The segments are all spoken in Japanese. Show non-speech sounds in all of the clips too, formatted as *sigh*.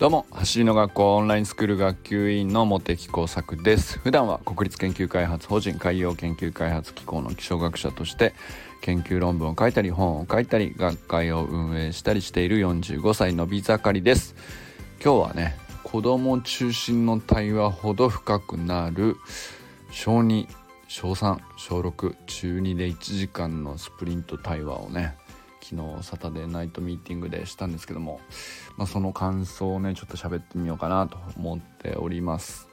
どうも走りの学校オンラインスクール学級委員の茂木耕作です。普段は国立研究開発法人海洋研究開発機構の気象学者として研究論文を書いたり本を書いたり学会を運営したりしている45歳のび盛りです。今日はね子供中心の対話ほど深くなる小2小3小6中2で1時間のスプリント対話をね昨日サタデーナイトミーティングでしたんですけども、まあ、その感想をねちょっと喋ってみようかなと思っております。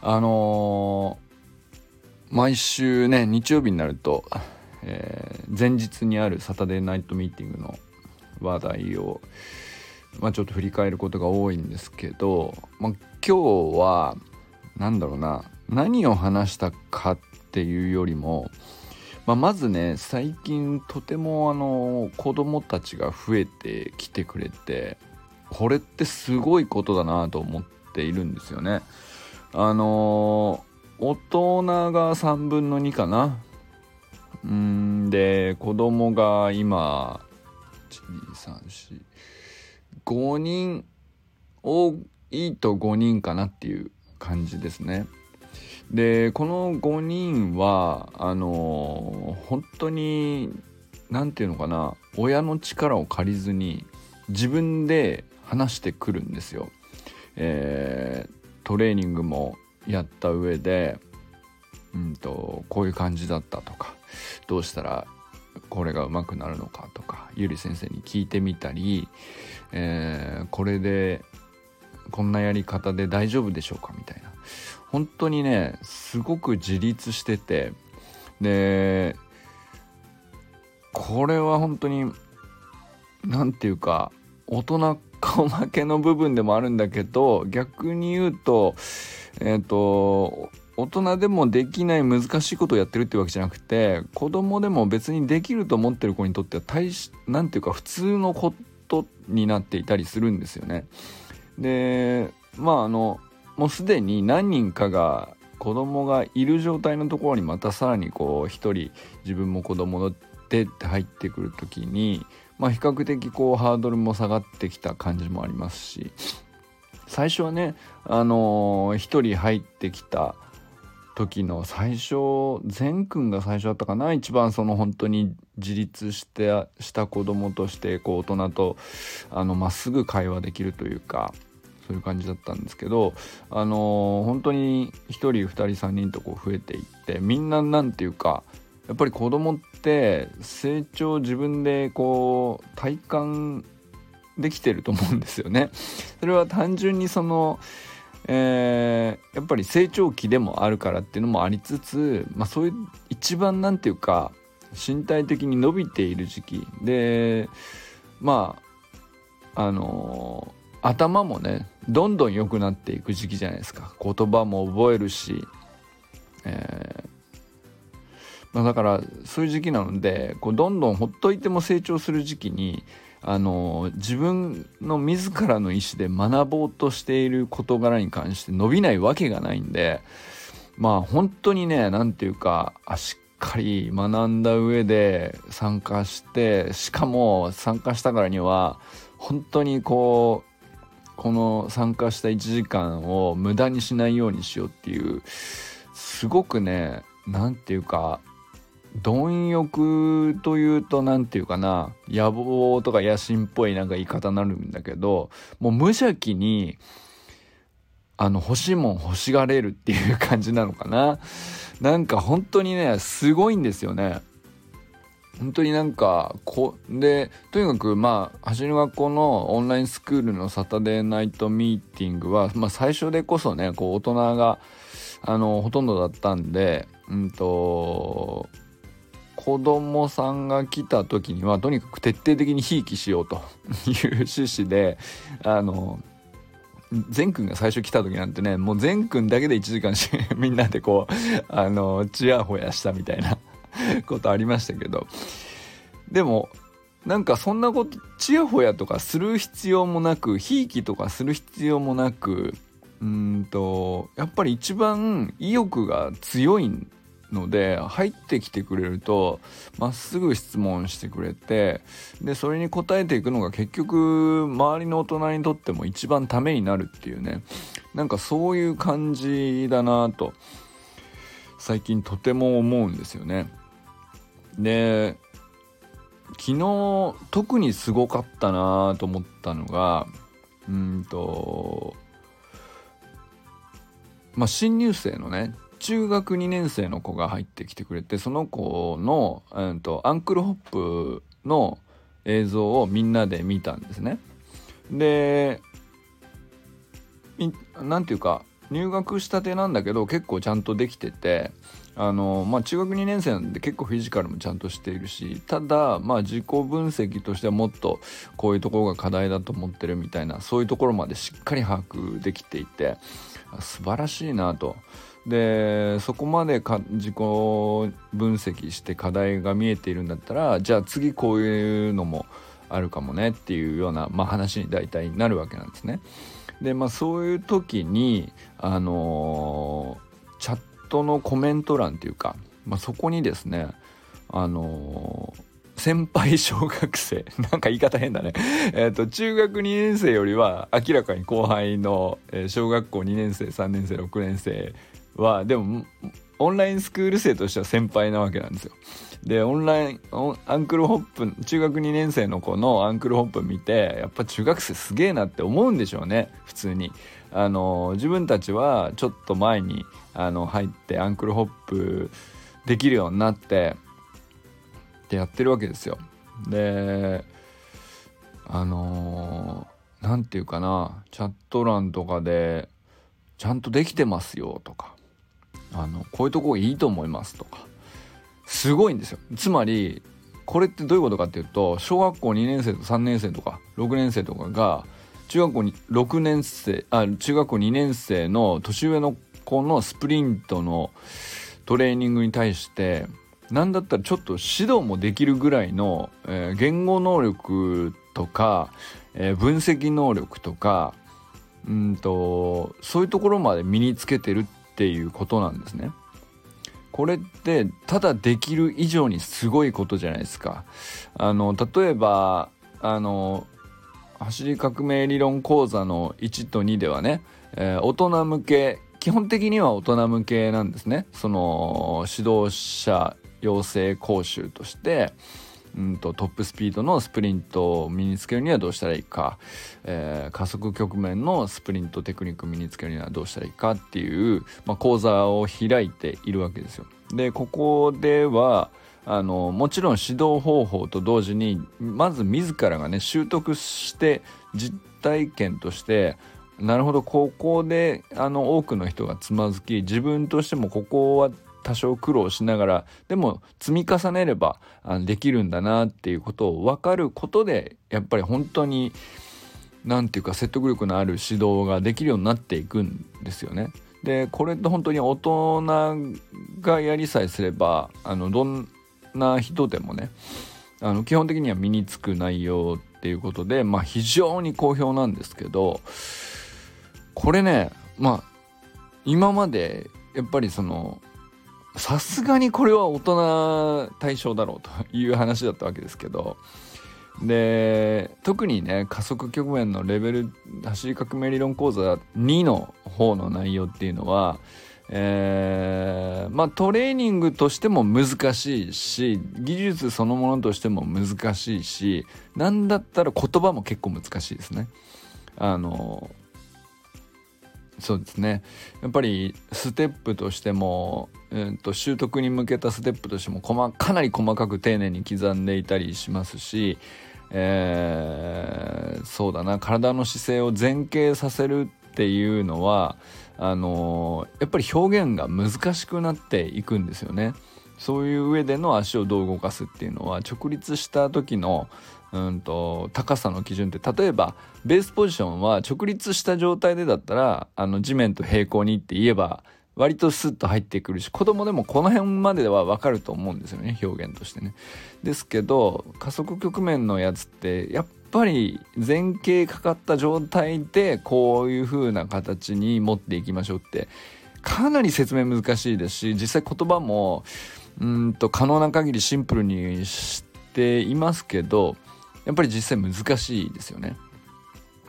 あのー、毎週ね日曜日になると、えー、前日にあるサタデーナイトミーティングの話題を、まあ、ちょっと振り返ることが多いんですけど、まあ、今日は何だろうな何を話したかっていうよりもまあ、まずね最近とてもあの子供たちが増えてきてくれてこれってすごいことだなと思っているんですよね。あの大人が3分の2かな。うんで子供が今12345人多いと5人かなっていう感じですね。でこの5人はあのー、本当に何て言うのかな親の力を借りずに自分で話してくるんですよ。えー、トレーニングもやった上で、うんと、こういう感じだったとかどうしたらこれが上手くなるのかとかゆり先生に聞いてみたり、えー、これでこんなやり方で大丈夫でしょうかみたいな本当にねすごく自立しててでこれは本当に何て言うか大人顔負けの部分でもあるんだけど逆に言うとえっ、ー、と大人でもできない難しいことをやってるってわけじゃなくて子供でも別にできると思ってる子にとっては大し何て言うか普通のことになっていたりするんですよね。でまああのもうすでに何人かが子供がいる状態のところにまたさらにこう一人自分も子供でって入ってくる時に、まあ、比較的こうハードルも下がってきた感じもありますし最初はねあのー、一人入ってきた時の最初善くんが最初だったかな一番その本当に自立してした子供としてこう大人とまっすぐ会話できるというかそういう感じだったんですけどあのー、本当に1人2人3人とこう増えていってみんな何て言うかやっぱり子供って成長自分でこう体感できてると思うんですよね。それは単純にそのえー、やっぱり成長期でもあるからっていうのもありつつ、まあ、そういう一番何て言うか身体的に伸びている時期でまああのー、頭もねどんどん良くなっていく時期じゃないですか。言葉も覚えるし、えーまあ、だからそういう時期なのでこうどんどんほっといても成長する時期にあの自分の自らの意思で学ぼうとしている事柄に関して伸びないわけがないんでまあ本当にね何て言うかしっかり学んだ上で参加してしかも参加したからには本当にこうこの参加した1時間を無駄にしないようにしようっていうすごくね何て言うか貪欲というと何て言うかな野望とか野心っぽいなんか言い方になるんだけどもう無邪気にあの欲しいもん欲しがれるっていう感じなのかな。なんか本当にねすごいんですよね。本当になんかこでとにかくまあ走り学校のオンラインスクールのサタデーナイトミーティングは、まあ、最初でこそねこう大人があのほとんどだったんでうんと子供さんが来た時にはとにかく徹底的にひいきしようという趣旨であの善くんが最初来た時なんてねもう善くんだけで1時間しみんなでこうあのちやほやしたみたいな *laughs* ことありましたけどでもなんかそんなことちやほやとかする必要もなくひいきとかする必要もなくうんとやっぱり一番意欲が強いので入ってきてくれるとまっすぐ質問してくれてでそれに答えていくのが結局周りの大人にとっても一番ためになるっていうねなんかそういう感じだなと最近とても思うんですよね。で昨日特にすごかったなと思ったのがうんとまあ新入生のね中学2年生の子が入ってきてくれてその子の、うんと、アンクルホップの映像をみんなで見たんですね。で何て言うか入学したてなんだけど結構ちゃんとできててあのまあ中学2年生なんで結構フィジカルもちゃんとしているしただまあ自己分析としてはもっとこういうところが課題だと思ってるみたいなそういうところまでしっかり把握できていて素晴らしいなと。でそこまでか自己分析して課題が見えているんだったらじゃあ次こういうのもあるかもねっていうような、まあ、話に大体なるわけなんですね。でまあそういう時にあの、チャットのコメント欄っていうか、まあ、そこにですねあのー先輩小学生 *laughs* なんか言い方変だね *laughs* えっと中学2年生よりは明らかに後輩の、小学校2年生3年生6年生はでもオンラインスクール生としては先輩なわけなんですよ。でオンラインアンクルホップ中学2年生の子のアンクルホップ見てやっぱ中学生すげえなって思うんでしょうね普通に。あの自分たちはちょっと前にあの入ってアンクルホップできるようになってってやってるわけですよ。であの何て言うかなチャット欄とかで「ちゃんとできてますよ」とかあのこういうとこいいと思いますとかすごいんですよつまりこれってどういうことかっていうと小学校2年生と3年生とか6年生とかが中学校に6年生あ中学校2年生の年上の子のスプリントのトレーニングに対して何だったらちょっと指導もできるぐらいの、えー、言語能力とか、えー、分析能力とかうんとそういうところまで身につけてるっていうことなんですね。これってただできる以上にすごいことじゃないですか。あの例えばあの走り革命理論講座の1と2ではね、えー、大人向け基本的には大人向けなんですねその指導者養成講習として、うんと、トップスピードのスプリントを身につけるにはどうしたらいいか、えー、加速局面のスプリントテクニックを身につけるにはどうしたらいいかっていう、まあ、講座を開いているわけですよ。でここではあのもちろん指導方法と同時にまず自らがね習得して実体験としてなるほどここであの多くの人がつまずき自分としてもここは多少苦労しながらでも積み重ねればできるんだなっていうことを分かることでやっぱり本当に何て言うか説得力のある指導ができるようになっていくんですよね。でこれって本当に大人がやりさえすればあのどんな人でもねあの基本的には身につく内容っていうことで、まあ、非常に好評なんですけどこれねまあ今までやっぱりそのさすがにこれは大人対象だろうという話だったわけですけどで特にね加速局面のレベル走り革命理論講座2の方の内容っていうのはえー、まあトレーニングとしても難しいし技術そのものとしても難しいし何だったら言葉も結構難しいですね。あのそうですねやっぱりステップとしても、えーと、習得に向けたステップとしてもかなり細かく丁寧に刻んでいたりしますし、えー、そうだな体の姿勢を前傾させるっていうのはあのー、やっぱり表現が難しくなっていくんですよね。そういう上での足をどう動かすっていうのは直立した時のうんと高さの基準って例えばベースポジションは直立した状態でだったらあの地面と平行にって言えば割とスッと入ってくるし子供でもこの辺までは分かると思うんですよね表現としてね。ですけど加速局面のやつってやっぱり前傾かかった状態でこういう風な形に持っていきましょうってかなり説明難しいですし実際言葉もうんと可能な限りシンプルにしていますけどやっぱり実際難しいですよね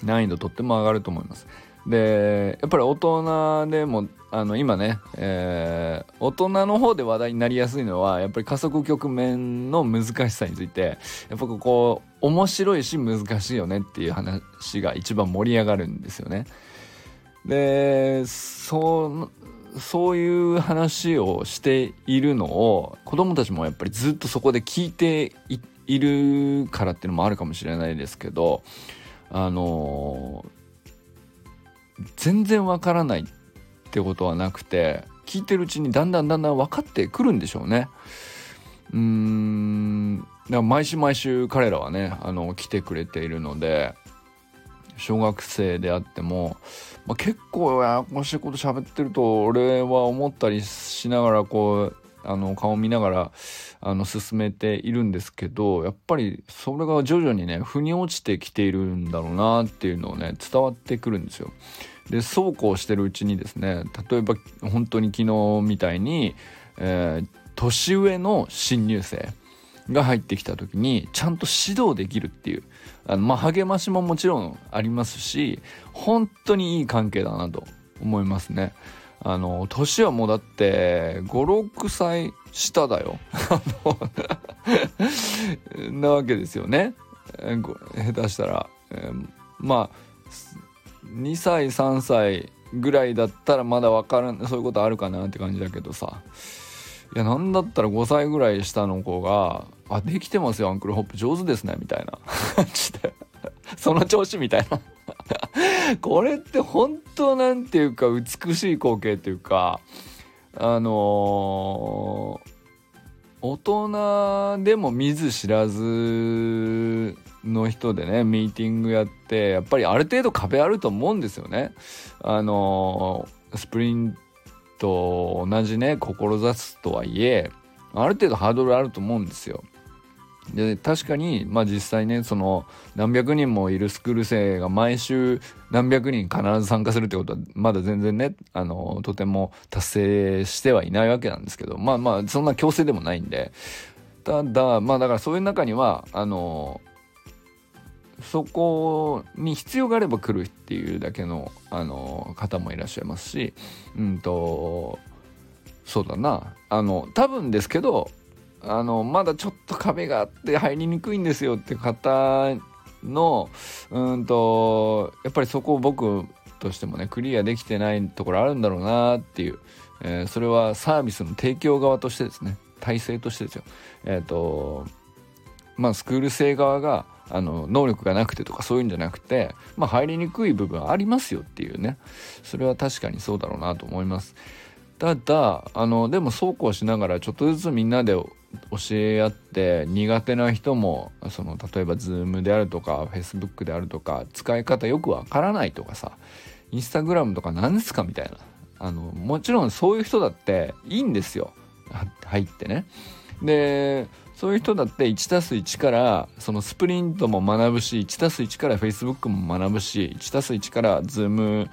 難易度とっても上がると思いますでやっぱり大人でもあの今ね、えー、大人の方で話題になりやすいのはやっぱり加速局面の難しさについてやっぱこう面白いし難しいよねっていう話が一番盛り上がるんですよね。でそうそういう話をしているのを子供たちもやっぱりずっとそこで聞いていっているからっていうのもあるかもしれないですけどあの全然わからないってことはなくて聞いてるうちにだんだんだんだん分かってくるんでしょうね。うーんだから毎週毎週彼らはねあの来てくれているので小学生であっても、まあ、結構ややこしいこと喋ってると俺は思ったりしながらこうあの顔見ながらあの進めているんですけどやっぱりそれが徐々にね腑に落ちてきているんだろうなっていうのをね伝わってくるんですよ。でそうこうしてるうちにですね例えば本当に昨日みたいに、えー、年上の新入生が入ってきた時にちゃんと指導できるっていうあのまあ励ましももちろんありますし本当にいい関係だなと思いますね。あの年はもうだって56歳下だよ。*laughs* なわけですよね。下手したら、えー、まあ2歳3歳ぐらいだったらまだ分からんそういうことあるかなって感じだけどさ。いやなんだったら5歳ぐらい下の子が「あできてますよアンクルホップ。上手ですね」みたいな。*laughs* その調子みたいな。*laughs* これって本当なんていうか美しい光景というかあのー、大人でも見ず知らずの人でねミーティングやってやっぱりある程度壁あると思うんですよね。あのー、スプリント同じね志すとはいえある程度ハードルあると思うんですよ。で確かに、まあ、実際ねその何百人もいるスクール生が毎週何百人必ず参加するってことはまだ全然ねあのとても達成してはいないわけなんですけどまあまあそんな強制でもないんで。ただまあだからそういう中にはあのそこに必要があれば来るっていうだけのあの方もいらっしゃいますしうんとそうだな。あの多分ですけどあのまだちょっと壁があって入りにくいんですよって方のうんとやっぱりそこを僕としてもねクリアできてないところあるんだろうなっていう、えー、それはサービスの提供側としてですね体制としてですよえっ、ー、とまあスクール生側があの能力がなくてとかそういうんじゃなくて、まあ、入りにくい部分ありますよっていうねそれは確かにそうだろうなと思います。ただあのでもそうこうしながらちょっとずつみんなで教え合って苦手な人もその例えば Zoom であるとか Facebook であるとか使い方よくわからないとかさ Instagram とか何ですかみたいな。あのもちろんそういう人だっていいんですよ。入ってね。でそういう人だって 1+1 からそのスプリントも学ぶし 1+1 から Facebook も学ぶし 1+1 から Zoom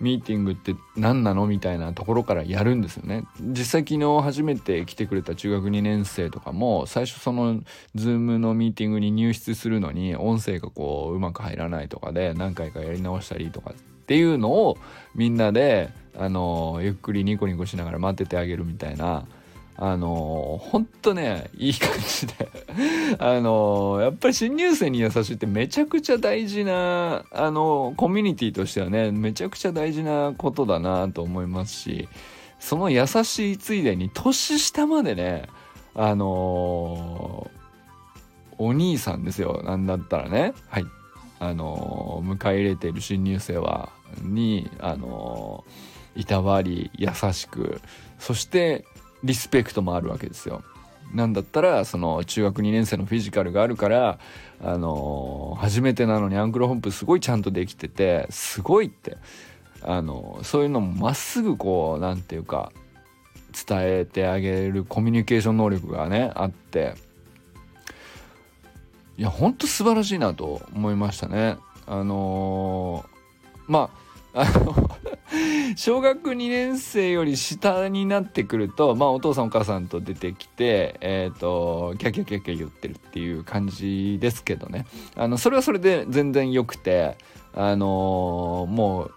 ミーティングって何なのみたいなところからやるんですよね。実際昨日初めて来てくれた中学2年生とかも最初その Zoom のミーティングに入室するのに音声がこううまく入らないとかで何回かやり直したりとかっていうのをみんなであのゆっくりニコニコしながら待っててあげるみたいなあのー、ほんとね、いい感じで。*laughs* あのー、やっぱり新入生に優しいってめちゃくちゃ大事な、あのー、コミュニティとしてはね、めちゃくちゃ大事なことだなと思いますし、その優しいついでに年下までね、あのお兄さんですよ、なんだったらね、はい。あの迎え入れている新入生は、に、あのいたわり、優しく、そして、リスペクトもあるわけですよ。なんだったらその中学2年生のフィジカルがあるからあの初めてなのにアンクルホンプすごいちゃんとできててすごいってあのそういうのもまっすぐこう何て言うか伝えてあげるコミュニケーション能力がねあっていやほんと素晴らしいなと思いましたね。あのー、まあ小学2年生より下になってくるとまあお父さんお母さんと出てきてえっ、ー、とキャキャキャキャ言ってるっていう感じですけどね。あのそれはそれで全然良くてあのー、もう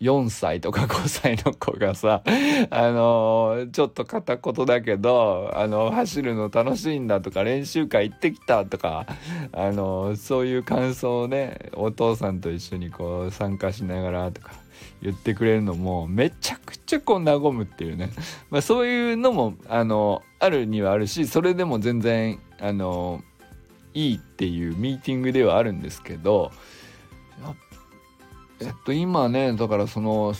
4歳とか5歳の子がさ、*laughs* あの、ちょっと片言だけど、あの、走るの楽しいんだとか、練習会行ってきたとか、あの、そういう感想をね、お父さんと一緒にこう参加しながらとか言ってくれるのも、めちゃくちゃこう和むっていうね。まあそういうのも、あのあるにはあるし、それでも全然、あのいいっていうミーティングではあるんですけど、やっえっと今ねだからその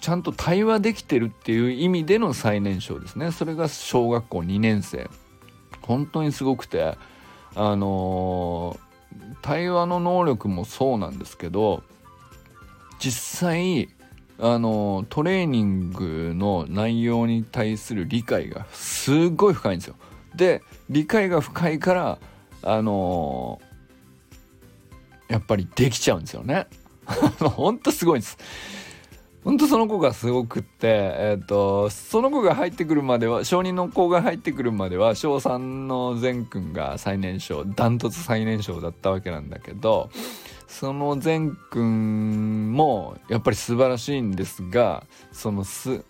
ちゃんと対話できてるっていう意味での最年少ですねそれが小学校2年生本当にすごくてあのー、対話の能力もそうなんですけど実際あのー、トレーニングの内容に対する理解がすごい深いんですよ。で理解が深いからあのー、やっぱりできちゃうんですよね。ほんとすごいです。ほんとその子がすごくって、えっ、ー、と、その子が入ってくるまでは、小2の子が入ってくるまでは、小3の善くんが最年少、ダントツ最年少だったわけなんだけど、その善くんもやっぱり素晴らしいんですが、そのす、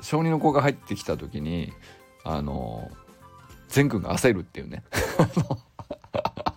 小2の子が入ってきた時に、あの、善くんが焦るっていうね。*laughs*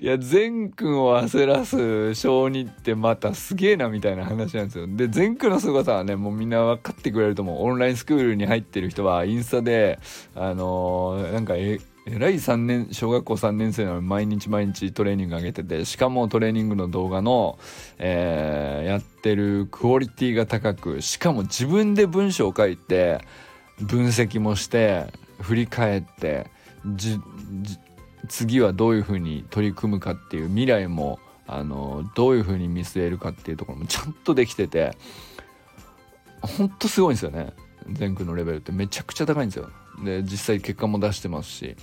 いや、善くんを焦らす小児ってまたすげえなみたいな話なんですよ。で、善くんの凄さはね、もうみんな分かってくれると思う。オンラインスクールに入ってる人はインスタで、あのー、なんかえ、えらい3年、小学校3年生なのに毎日毎日トレーニング上げてて、しかもトレーニングの動画の、えー、やってるクオリティが高く、しかも自分で文章を書いて、分析もして、振り返って、じ、じ次はどういうふうに取り組むかっていう未来もあのどういうふうに見据えるかっていうところも *laughs* ちゃんとできててほんとすごいんですよね。全空のレベルって。めちゃくちゃ高いんですよ。で実際結果も出してますし。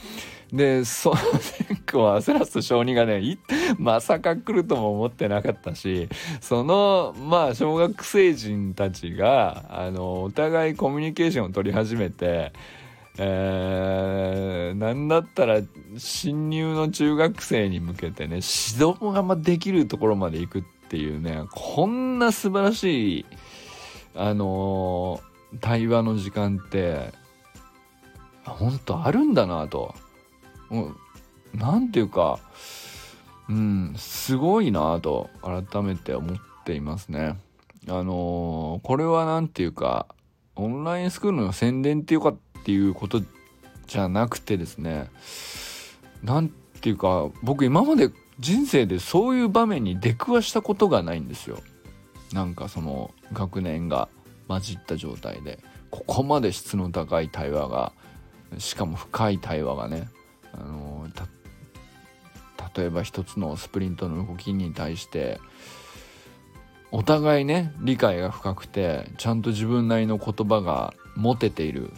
でその *laughs* 全空を焦らす小児がねまさか来るとも思ってなかったしそのまあ小学生人たちがあのお互いコミュニケーションを取り始めてえー、なんだったら新入の中学生に向けてね指導ができるところまで行くっていうねこんな素晴らしいあのー、対話の時間って本当あるんだなと何ていうかうんすごいなと改めて思っていますね。あのー、これは何ていうかオンラインスクールの宣伝っていうかったっていうことじゃなくてですね何ていうか僕今まで人生でそういう場面に出くわしたことがないんですよ。なんかその学年が混じった状態でここまで質の高い対話がしかも深い対話がねあの例えば一つのスプリントの動きに対してお互いね理解が深くてちゃんと自分なりの言葉が持てている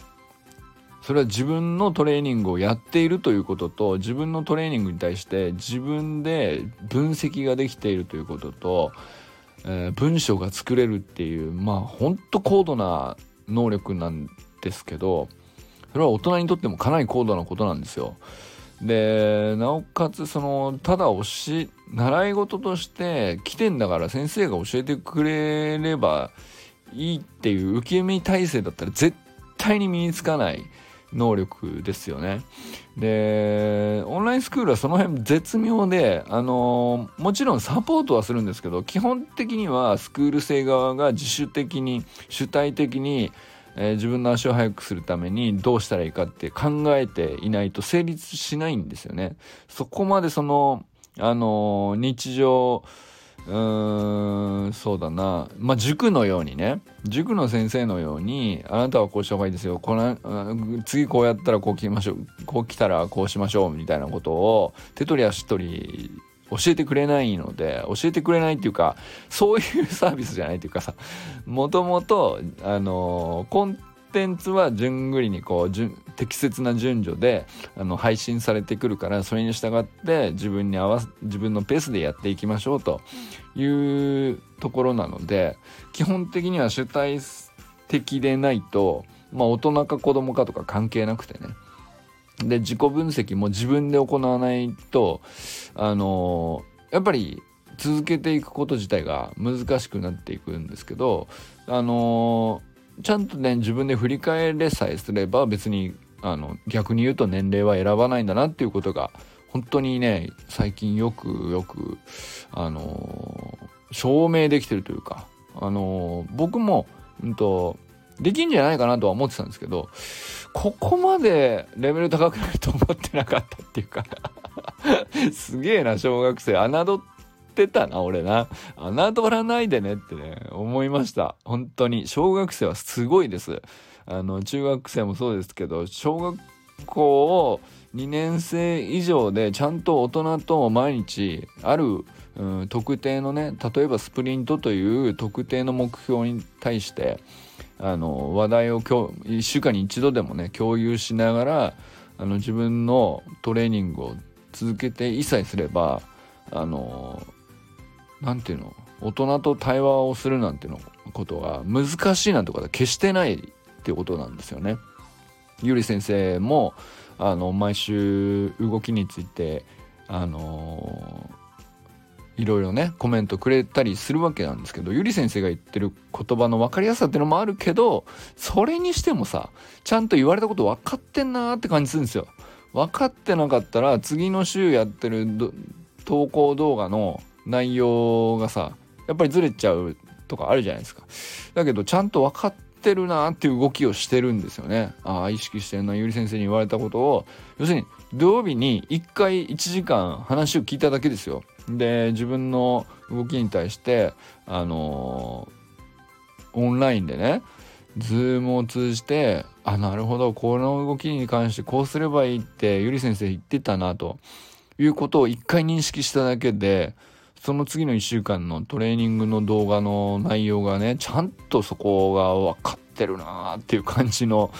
それは自分のトレーニングをやっているということと自分のトレーニングに対して自分で分析ができているということと、えー、文章が作れるっていうまあほんと高度な能力なんですけどそれは大人にとってもかなり高度なことなんですよ。でなおかつそのただ教え習い事として来てんだから先生が教えてくれればいいっていう受け身体制だったら絶対に身につかない。能力ですよね。で、オンラインスクールはその辺絶妙で、あのもちろんサポートはするんですけど、基本的にはスクール生側が自主的に、主体的に、えー、自分の足を速くするためにどうしたらいいかって考えていないと成立しないんですよね。そこまでその、あの日常、うーん、そうだな。まあ、塾のようにね、塾の先生のように、あなたはこうした方がいいですよ。この、次こうやったらこう来ましょう。こう来たらこうしましょう。みたいなことを、手取り足取り教えてくれないので、教えてくれないっていうか、そういうサービスじゃないっていうかさ、もともと、あのコンテンツは順繰りにこう、適切な順序であの配信されてくるからそれに従って自分に合わ自分のペースでやっていきましょうというところなので基本的には主体的でないと、まあ、大人か子供かとか関係なくてね。で自己分析も自分で行わないとあのやっぱり続けていくこと自体が難しくなっていくんですけどあのちゃんとね自分で振り返れさえすれば別にあの逆に言うと年齢は選ばないんだなっていうことが本当にね最近よくよくあの証明できてるというかあの僕も、うんと、できんじゃないかなとは思ってたんですけどここまでレベル高くなると思ってなかったっていうか *laughs* すげえな小学生。侮ってたな俺な。侮らないでねってね思いました。本当に。小学生はすごいです。あの中学生もそうですけど小学校を2年生以上でちゃんと大人と毎日ある、うん、特定のね例えばスプリントという特定の目標に対してあの話題を今日1週間に1度でもね共有しながらあの自分のトレーニングを続けて一切すればあの何て言うの大人と対話をするなんてのことが難しいなんてことは決してないっていうことなんですよね。ゆり先生もあの毎週動きについてあのいろいろねコメントくれたりするわけなんですけどゆり先生が言ってる言葉の分かりやすさっていうのもあるけどそれにしてもさちゃんと言われたこと分かってんなーって感じするんですよ。分かってなかったら次の週やってる投稿動画の内容がさやっぱりずれちゃうとかあるじゃないですか。だけどちゃんと分かっててるなっていう動きをしてるんですよね。ああ意識してるなゆり先生に言われたことを要するに土曜日に1回1時間話を聞いただけですよ。で自分の動きに対してあのー、オンラインでねズームを通じてあなるほどこの動きに関してこうすればいいってゆり先生言ってたなということを一回認識しただけでその次の1週間のトレーニングの動画の内容がねちゃんとそこが分かってるなーっていう感じの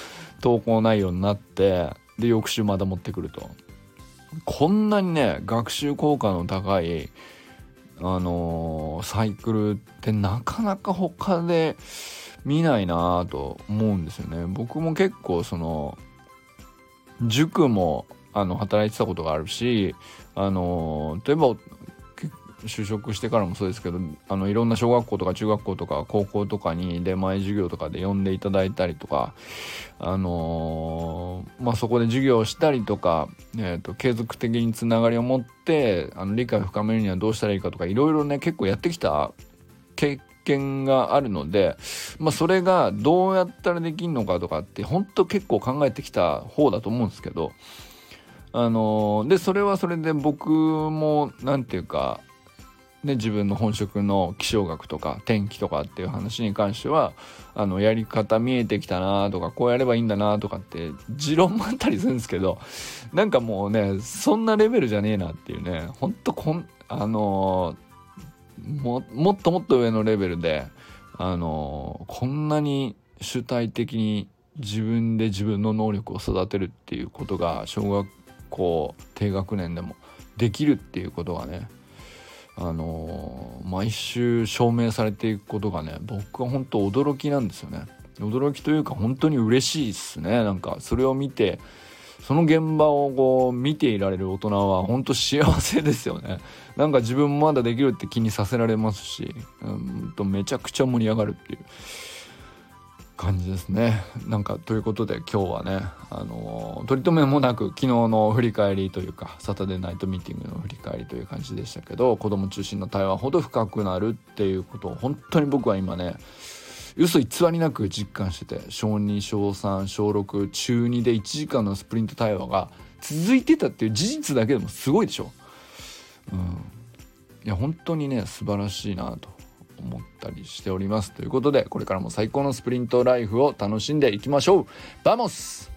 投稿内容になってで翌週また持ってくるとこんなにね学習効果の高いあのー、サイクルってなかなか他で見ないなと思うんですよね。僕も結構その塾もあの働いてたことがあるしあのー、例えば就職してからもそうですけどあのいろんな小学校とか中学校とか高校とかに出前授業とかで呼んでいただいたりとかあのー、まあそこで授業をしたりとか、えーと、継続的につながりを持ってあの理解を深めるにはどうしたらいいかとかいろいろね結構やってきた経験があるので、まあ、それがどうやったらできんのかとかって本当結構考えてきた方だと思うんですけどあの、でそれはそれで僕も何て言うかね、自分の本職の気象学とか天気とかっていう話に関してはあのやり方見えてきたなとかこうやればいいんだなとかって持論もあったりするんですけどなんかもうねそんなレベルじゃねえなっていうねほんとこんあのー、ももっともっと上のレベルであのー、こんなに主体的に自分で自分の能力を育てるっていうことが小学校低学年でもできるっていうことがねあの、毎週証明されていくことがね僕は本当驚きなんですよね。驚きというか本当に嬉しいっすね。なんかそれを見てその現場をこう見ていられる大人は本当幸せですよね。なんか自分もまだできるって気にさせられますし、うん、とめちゃくちゃ盛り上がるっていう。感じですね。なんかということで今日はね、あのー、取り留めもなく昨日の振り返りというかサタデーナイトミーティングの振り返りという感じでしたけど子供中心の対話ほど深くなるっていうことを本当に僕は今ね嘘偽りなく実感してて小2小3小6中2で1時間のスプリント対話が続いてたっていう事実だけでもすごいでしょ。うん、いや本当にね素晴らしいなと思ったりしております。ということでこれからも最高のスプリントライフを楽しんでいきましょう。 Vamos。